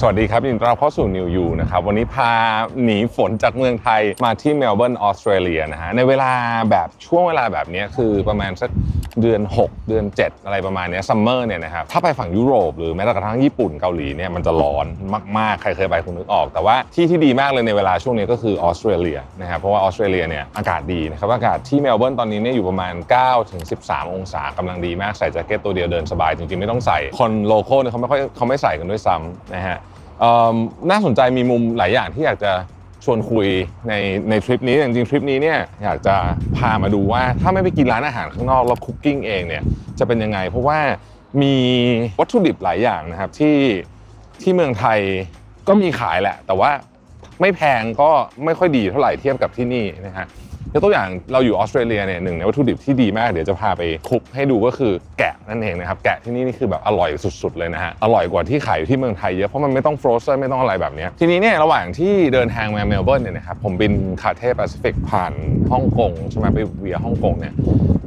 สวัสดีครับยินดีต้อนรับเข้าสู่ New You นะครับวันนี้พาหนีฝนจากเมืองไทยมาที่เมลเบิร์นออสเตรเลียนะฮะในเวลาแบบช่วงเวลาแบบนี้คือประมาณสัก เดือน 6 เดือน 7 อะไรประมาณนี้ summer เนี่ยนะครับถ้าไปฝั่งยุโรปหรือแม้แต่กระทั่งญี่ปุ่นเกาหลีเนี่ยมันจะร้อนมากๆ ใครเคยไปคงนึกออก แต่ว่าที่ที่ดีมากเลยในเวลาช่วงนี้ก็คือออสเตรเลียนะครับเพราะว่าออสเตรเลียเนี่ยอากาศดีนะครับอากาศที่เมลเบิร์นตอนนี้เนี่ยอยู่ประมาณ9ถึง13 องศากำลังดีมากใส่แจ็คเก็ตตัวเดียวเดินสบายจริงๆไม่ต้องใส่คน local เนี่ยเขาไม่ค่อยเขาไม่ใส่กันด้วยซ้ำนะฮะเอิ่มน่าสนใจมีมุมหลายอย่างที่อยากจะ ชวนคุยในในทริปนี้จริงๆทริปนี้เนี่ยอยากจะพามาดูว่าถ้าไม่ไปกินร้านอาหารข้างนอกแล้วคุกกิ้งเองเนี่ยจะเป็นยังไง เพราะว่ามีวัตถุดิบหลายอย่างนะครับที่ที่เมืองไทยก็มีขายแหละ แต่ว่าไม่แพงก็ไม่ค่อยดีเท่าไหร่เทียบกับที่นี่นะฮะ ยกตัวอย่างเราอยู่ออสเตรเลียเนี่ยหนึ่งในวัตถุดิบที่ดีมากเดี๋ยวจะพาไปคลุกให้ดูก็คือแกะนั่นเองนะครับแกะที่นี่นี่คือแบบอร่อยสุดๆเลยนะฮะอร่อยกว่าที่ขายอยู่ที่เมืองไทยเยอะเพราะมันไม่ต้อง frozen ไม่ต้องอะไรแบบนี้ทีนี้เนี่ยระหว่างที่เดินทางมาเมลเบิร์นเนี่ยนะครับผมบิน Cathay Pacific ผ่านฮ่องกงใช่ไหมไปเวียฮ่องกงเนี่ย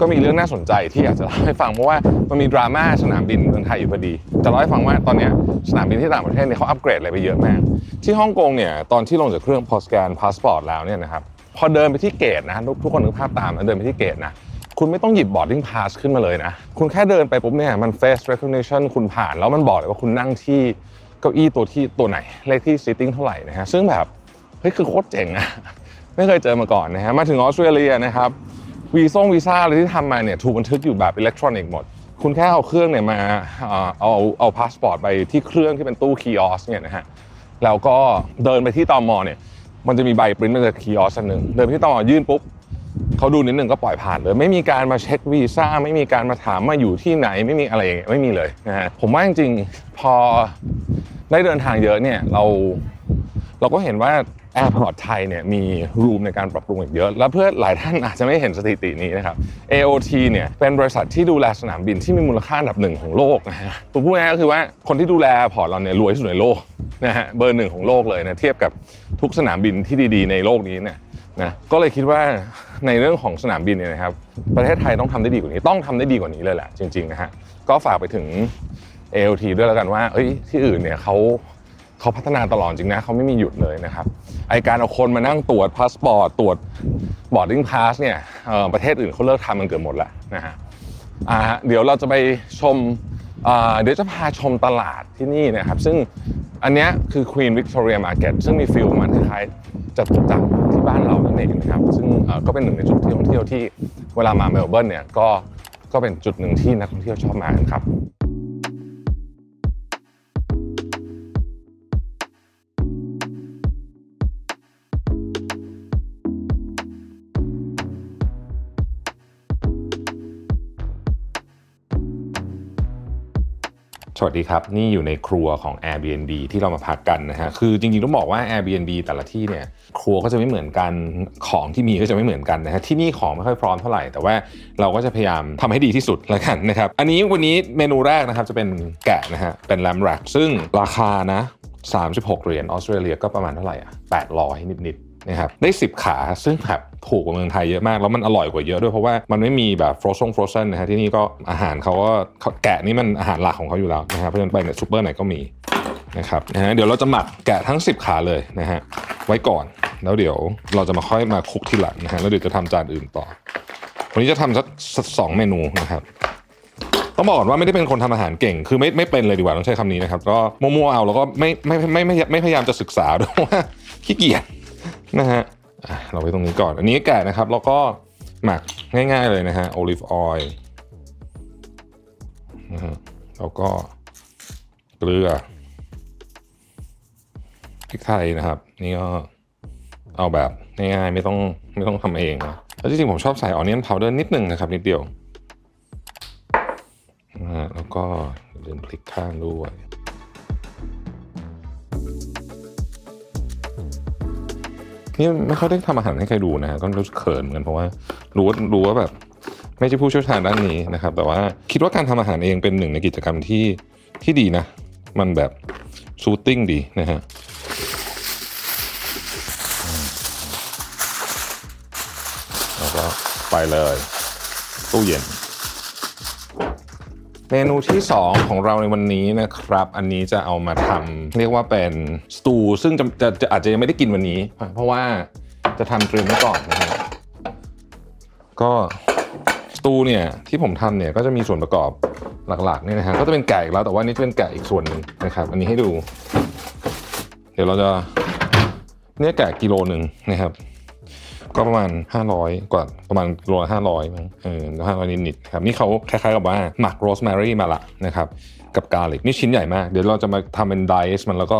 ก็มีเรื่องน่าสนใจที่อยากจะเล่าให้ฟังเพราะว่ามันมีดราม่าสนามบินเมืองไทยอยู่พอดีจะเล่าให้ฟังว่าตอนเนี้ยสนามบินที่ต่างประเทศเนี่ยเขาอัปเกรดอะไรไปเยอะมาก ที่ฮ่องกงเนี่ยตอนที่ลงจากเครื่องพอสแกนพาสปอร์ตแล้วเนี่ยนะครับ พอเดินไปที่ gate นะทุกคนนึกภาพตามนะเดินไปที่ gate นะคุณไม่ต้องหยิบ boarding pass ขึ้นมาเลยนะ คุณแค่เดินไปปุ๊บเนี่ยมัน face recognition คุณผ่าน แล้วมันบอกเลยว่าคุณนั่งที่เก้าอี้ตัวที่ตัวไหน เลขที่ sitting เท่าไหร่นะฮะซึ่งแบบเฮ้ยคือโคตรเจ๋งอะไม่เคยเจอมาก่อนนะฮะมาถึงออสเตรเลียนะครับวีซ่งวีซ่าอะไรที่ทำมาเนี่ยถูกบันทึกอยู่แบบอิเล็กทรอนิกส์หมด คุณแค่เอาเครื่องเนี่ยมาเออเอาเอาพาสปอร์ตไปที่เครื่องที่เป็นตู้ kiosk เนี่ยนะฮะแล้วก็เดินไปที่ตม. เนี่ย มันจะมีใบปริ้นมาจาก kiosk หนึ่งเดินไปที่ตม. ยื่นปุ๊บเขาดูนิดหนึ่งก็ปล่อยผ่านเลย ไม่มีการมาเช็ควีซ่าไม่มีการมาถามมาอยู่ที่ไหนไม่มีอะไรอย่างเงี้ยไม่มีเลยนะฮะผมว่าจริงๆพอได้เดินทางเยอะเนี่ยเราเราก็เห็นว่า airport ไทยเนี่ยมี room ในการปรับปรุงอีกเยอะ แล้วเผื่อหลายท่านอาจจะไม่เห็นสถิตินี้นะครับ AOT เนี่ยเป็นบริษัทที่ดูแลสนามบินที่มีมูลค่าอันดับหนึ่งของโลกนะฮะผมพูดง่ายก็คือว่าคนที่ดูแล port เราเนี่ยรวยที่สุดในโลกนะฮะเบอร์หนึ่งของโลกเลยนะเทียบกับทุกสนามบินที่ดีๆ ในโลกนี้เนี่ยนะก็เลยคิดว่าในเรื่องของสนามบินเนี่ยนะครับ ประเทศไทยต้องทำได้ดีกว่านี้ต้องทำได้ดีกว่านี้เลยแหละจริงๆนะฮะก็ฝากไปถึง AOT ด้วยแล้วกันว่าเอ้ยที่อื่นเนี่ยเขา เขาพัฒนาตลอดจริงนะเขาไม่มีหยุดเลยนะครับไอการเอาคนมานั่งตรวจพาสปอร์ตตรวจ boarding pass เนี่ยประเทศอื่นเขาเลิกทำมันเกือบหมดแล้วนะฮะอ่าเดี๋ยวเราจะไปชมเดี๋ยวจะพาชมตลาดที่นี่นะครับ ซึ่งอันนี้คือ Queen Victoria Market ซึ่งมีฟิลมันคล้ายๆจตุจักรที่บ้านเรานั่นเองนะครับ ซึ่งก็เป็นหนึ่งในจุดที่ท่องเที่ยวที่เวลามาเมลเบิร์นเนี่ยก็ก็เป็นจุดหนึ่งที่นักท่องเที่ยวชอบมาครับ สวัสดีครับ นี่อยู่ในครัวของ Airbnb ที่เรามาพักกันนะฮะคือจริงๆต้องบอกว่า Airbnb แต่ละที่เนี่ยครัวก็จะไม่เหมือนกันของที่มีก็จะไม่เหมือนกันนะฮะที่นี่ของไม่ค่อยพร้อมเท่าไหร่ แต่ว่าเราก็จะพยายามทำให้ดีที่สุดแล้วกันนะครับอันนี้วันนี้เมนูแรกนะครับจะเป็นแกะนะฮะเป็นแลมแร็กซึ่งราคานะ36เหรียญออสเตรเลียก็ประมาณเท่าไหร่อะ800 นิดๆ นะครับได้ 10 ขาซึ่งแบบถูกกว่าเมืองไทยเยอะมาก แล้วมันอร่อยกว่าเยอะด้วยเพราะว่ามันไม่มีแบบฟรอสซงฟรอเซนนะฮะที่นี่ก็อาหารเขาก็แกะนี่มันอาหารหลักของเขาอยู่แล้วนะครับเพราะฉะนั้นไปเนี่ยซูเปอร์ไหนก็มีนะครับนะฮะเดี๋ยวเราจะหมักแกะทั้ง 10 ขาเลยนะฮะไว้ก่อน แล้วเดี๋ยวเราจะมาค่อยมาคลุกทีหลังนะฮะแล้วเดี๋ยวจะทำจานอื่นต่อ วันนี้จะทำสักสองเมนูนะครับต้องบอกก่อนว่าไม่ได้เป็นคนทำอาหารเก่ง คือไม่ไม่เป็นเลยดีกว่าต้องใช้คำนี้นะครับ ก็มั่วๆเอาแล้วก็ไม่ไม่ไม่ไม่ไม่ไม่พยายามจะศึกษาด้วยว่าขี้เกียจ นะฮะเราไปตรงนี้ก่อน อันนี้แกะนะครับ แล้วก็หมักง่าย ๆเลยนะฮะ olive oil นะฮะแล้วก็เกลือพริกไทยนะครับ นี่ก็เอาแบบง่ายๆไม่ต้องไม่ต้องทำเองนะแล้วจริงๆผมชอบใส่ onion powder นิดนึงนะครับ นิดเดียวนะแล้วก็อย่าลืมพลิกข้างด้วย นี่ไม่ค่อยได้ทำอาหารให้ใครดูนะฮะก็รู้สึกเขินเหมือนกันเพราะว่ารู้ว่ารู้ว่าแบบไม่ใช่ผู้เชี่ยวชาญด้านนี้นะครับ แต่ว่าคิดว่าการทำอาหารเองเป็นหนึ่งในกิจกรรมที่ที่ดีนะ มันแบบซูตติ้งดีนะฮะแล้วก็ไปเลยตู้เย็น เมนูที่ 2 ของเราในวันนี้นะครับ อันนี้จะเอามาทำเรียกว่าเป็นสตูซึ่งจะจะจะอาจจะยังไม่ได้กินวันนี้ เพราะว่าจะทำเตรียมไว้ก่อนนะครับก็สตูเนี่ยที่ผมทำเนี่ยก็จะมีส่วนประกอบหลักๆเนี่ยนะฮะก็จะเป็นไก่แล้วแต่ว่านี่จะเป็นไก่อีกส่วนหนึ่งนะครับ อันนี้ให้ดู เดี๋ยวเราจะเนี่ยไก่กิโลหนึ่งนะครับ ก็ประมาณ 500 กว่าประมาณโลละ500มั้งเออห้าร้อยนิดๆครับนี่เขาคล้ายๆกับว่าหมักโรสแมรี่มาละนะครับกับกาลิกนี่ชิ้นใหญ่มาก เดี๋ยวเราจะมาทำเป็นไดซ์มันแล้วก็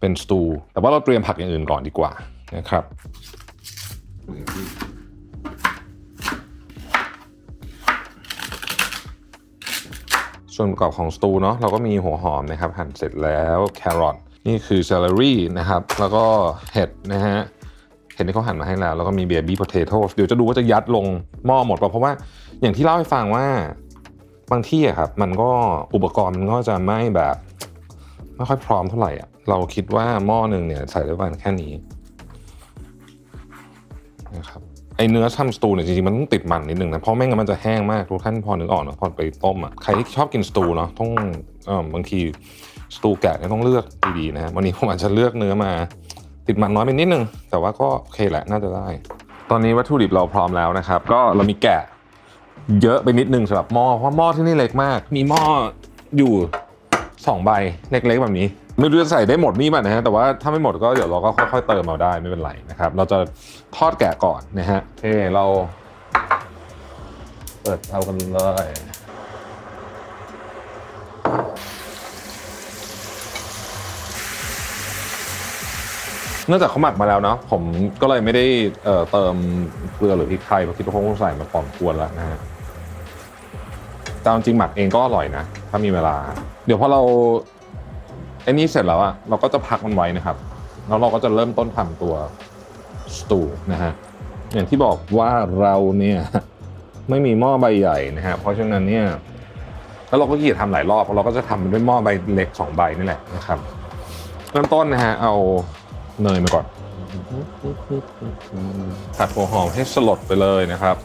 เป็นสตูแต่ว่าเราเตรียมผักอย่างอื่นก่อนดีกว่านะครับส่วนประกอบของสตูเนาะเราก็มีหัวหอมนะครับหั่นเสร็จแล้วแครอทนี่คือเซล e รี่นะครับ แล้วก็เห็ดนะฮะ เห็นที่เขาหั่นมาให้แล้ว แล้วก็มีเบบี้ p o เ a t o เดี๋ยวจะดูว่าจะยัดลงหม้อหมดป่ะเพราะว่าอย่างที่เล่าให้ฟังว่าบางที่อะครับมันก็อุปกรณ์มันก็จะไม่แบบไม่ค่อยพร้อมเท่าไหร่อะเราคิดว่าหม้อหนึ่งเนี่ยใส่ได้ประมาณแค่นี้นะครับไอเนื้อทำสตูเนี่ยจริงๆมันต้องติดมันนิดนึงนะเพราะไม่งั้นมันจะแห้งมากทุกท่านพอนึกออกเนอะพอไปต้มอะใครที่ชอบกินสตูเนาะต้องเออบางทีสตูแกะเนี่ยต้องเลือกดีๆนะวันนี้ผมอาจจะเลือกเนื้อมา ติดมันน้อยไปนิดนึง แต่ว่าก็โอเคแหละน่าจะได้ ตอนนี้วัตถุดิบเราพร้อมแล้วนะครับ ก็เรามีแกะเยอะไปนิดนึงสำหรับหม้อเพราะหม้อที่นี่เล็กมาก มีหม้ออยู่สองใบเล็กๆแบบนี้ ไม่รู้จะใส่ได้หมดนี่ป่ะนะฮะแต่ว่าถ้าไม่หมดก็เดี๋ยวเราก็ค่อยๆเติมเอาได้ไม่เป็นไรนะครับ เราจะทอดแกะก่อนนะฮะโอเคเรา เปิดเตากันเลย เนื่องจากเขาหมักมาแล้วเนาะผมก็เลยไม่ได้เอ่อเติมเกลือหรือพริกไทยเพราะคิดว่าคงใส่มาพอมควรแล้วนะฮะแต่จริงหมักเองก็อร่อยนะ ถ้ามีเวลา เดี๋ยวพอเราไอ้นี่เสร็จแล้วอะเราก็จะพักมันไว้นะครับ แล้วเราก็จะเริ่มต้นทำตัวสตูนะฮะอย่างที่บอกว่าเราเนี่ยไม่มีหม้อใบใหญ่นะฮะเพราะฉะนั้นเนี่ยแล้วเราก็ขี้เกียจทำหลายรอบเราก็จะทำด้วยหม้อใบเล็กสองใบนี่แหละนะครับเริ่มต้นนะฮะเอา เนยมาก่อนผัดหัวหอมให้สลดไปเลยนะครับ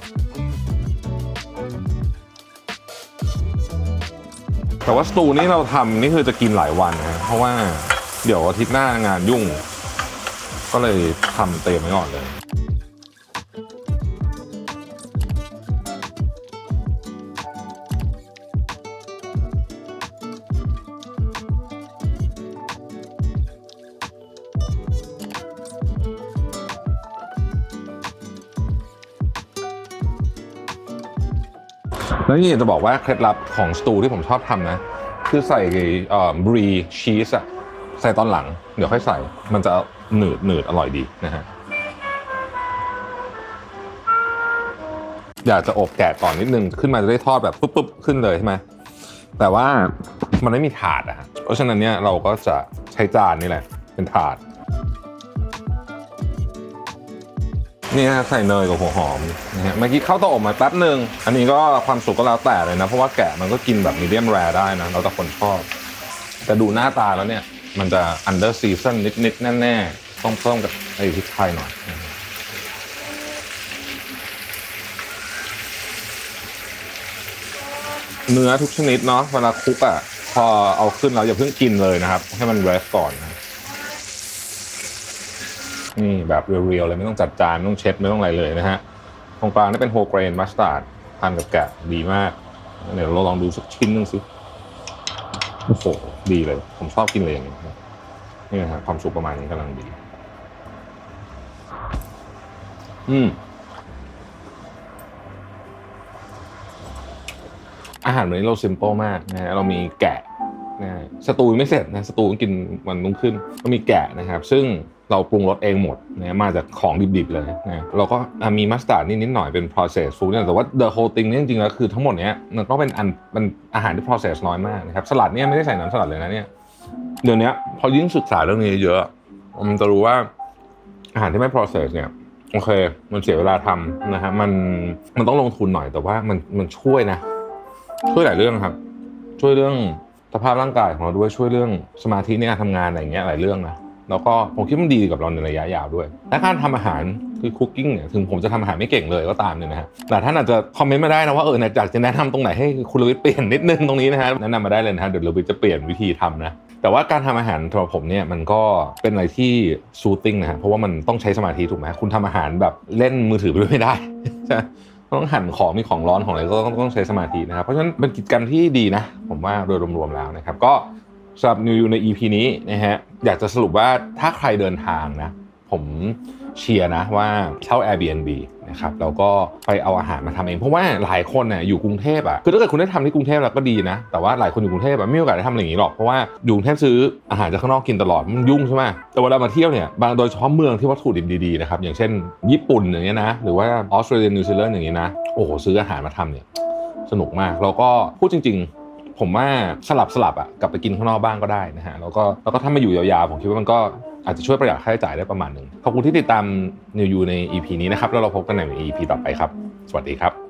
แต่ว่าสตูนี่เราทำนี่คือจะกินหลายวันนะเพราะว่าเดี๋ยวอาทิตย์หน้างานยุ่ง ก็เลยทำเต็มไว้ก่อนเลย แล้วนี่จะบอกว่าเคล็ดลับของสตูที่ผมชอบทำนะ คือใส่บรีชีสอะใส่ตอนหลัง เดี๋ยวค่อยใส่มันจะหนืดหนืดอร่อยดีนะฮะอยากจะอบแกะก่อนนิดนึง ขึ้นมาจะได้ทอดแบบปุ๊บปุ๊บขึ้นเลยใช่ไหมแต่ว่ามันไม่มีถาดอะฮะเพราะฉะนั้นเนี่ยเราก็จะใช้จานนี่แหละ เป็นถาด นี่ฮะใส่เนยกับหัวหอมนะฮะเมื่อกี้เข้าเตาอบมาแป๊บหนึ่งอันนี้ก็ความสุกก็แล้วแต่เลยนะ เพราะว่าแกะมันก็กินแบบ medium rare ได้นะแล้วแต่คนชอบ แต่ดูหน้าตาแล้วเนี่ย มันจะ under season นิดๆแน่ๆต้องเพิ่มกับไอ้พริกไทยหน่อยเนื้อทุกชนิดเนาะเวลาคลุกอะพอเอาขึ้นเราอย่าเพิ่งกินเลยนะครับ ให้มัน rest ก่อนนะ นี่แบบ real ๆเลยไม่ต้องจัดจานไม่ต้องเช็ดไม่ต้องอะไรเลยนะฮะตรงกลางนี่เป็น whole grain mustard ทานกับแกะดีมากเดี๋ยวเราลองดูสักชิ้นหนึ่งสิโอ้โหดีเลย ผมชอบกินเลยอย่างนี้นี่นะฮะความสุกประมาณนี้กำลังดี อืมอาหารวันนี้เรา simple มากนะฮะเรามีแกะนะสตูไม่เสร็จนะสตูต้องกินวันนุ่งขึ้นก็มีแกะนะครับ ซึ่ง เราปรุงรสเองหมดนะมาจากของดิบๆเลยนะเราก็มีมัสตาร์ดนิดๆหน่อยเป็น process food เนี่ยแต่ว่า the whole thing เนี่ยจริงๆแล้วคือทั้งหมดเนี้ยมันก็เป็นอันมันอาหารที่ process น้อยมากนะครับสลัดเนี่ยไม่ได้ใส่น้ำสลัดเลยนะเนี่ยเดี๋ยวนี้พอยิ่งศึกษาเรื่องนี้เยอะมันจะรู้ว่าอาหารที่ไม่ process เนี่ยโอเค มันเสียเวลาทำนะฮะมันมันต้องลงทุนหน่อยแต่ว่ามันมันช่วยนะ ช่วยหลายเรื่องครับ ช่วยเรื่องสภาพร่างกายของเราด้วยช่วยเรื่องสมาธิในการทำงานอะไรเงี้ยหลายเรื่องนะ แล้วก็ผมคิดมันดีกับเราในระยะยาวด้วย และการทำอาหารคือคุกกิ้งเนี่ยถึงผมจะทำอาหารไม่เก่งเลยก็ตามเนี่ยนะฮะแต่ท่านอาจจะคอมเมนต์มาได้นะว่าเอออยากจะแนะนำตรงไหนให้คุณลวิทย์เปลี่ยนนิดนึงตรงนี้นะฮะแนะนำมาได้เลยนะฮะเดี๋ยวลวิทย์จะเปลี่ยนวิธีทำนะแต่ว่าการทำอาหารสำหรับผมเนี่ยมันก็เป็นอะไรที่ซูติ้งนะฮะเพราะว่ามันต้องใช้สมาธิถูกไหมคุณทำอาหารแบบเล่นมือถือไปด้วยไม่ได้ใช่ต้องหั่นของมีของร้อนของอะไรก็ต้องต้องใช้สมาธินะครับเพราะฉะนั้นเป็นกิจกรรมที่ดีนะ ผมว่าโดยรวมๆแล้วนะครับ ก็สำหรับนิวยูใน EP นี้นะฮะ อยากจะสรุปว่าถ้าใครเดินทางนะ ผมเชียร์นะว่าเช่า Airbnb นะครับแล้วก็ไปเอาอาหารมาทำเอง เพราะว่าหลายคนเนี่ยอยู่กรุงเทพอะคือถ้าเกิดคุณได้ทำที่กรุงเทพแล้วก็ดีนะ แต่ว่าหลายคนอยู่กรุงเทพแบบไม่มีโอกาสได้ทำอะไรอย่างนี้หรอกเพราะว่าอยู่กรุงเทพซื้ออาหารจากข้างนอกกินตลอดมันยุ่งใช่ไหมแต่เวลามาเที่ยวเนี่ยบางโดยเฉพาะเมืองที่วัตถุดิบดีๆนะครับอย่างเช่น ญี่ปุ่นอย่างเงี้ยนะหรือว่าออสเตรเลียนิวซีแลนด์อย่างเงี้ยนะโอ้โหซื้ออาหารมาทำเนี่ยสนุกมากแล้วก็พูดจริง ๆ ผมว่าสลับสลับอะกลับไปกินข้างนอกบ้างก็ได้นะฮะแล้วก็แล้วก็ถ้ามาอยู่ยาวๆผมคิดว่ามันก็อาจจะช่วยประหยัดค่าใช้จ่ายได้ประมาณหนึ่งขอบคุณที่ติดตามนิวยูใน EP นี้นะครับแล้วเราพบกันใน EP ต่อไปครับ สวัสดีครับ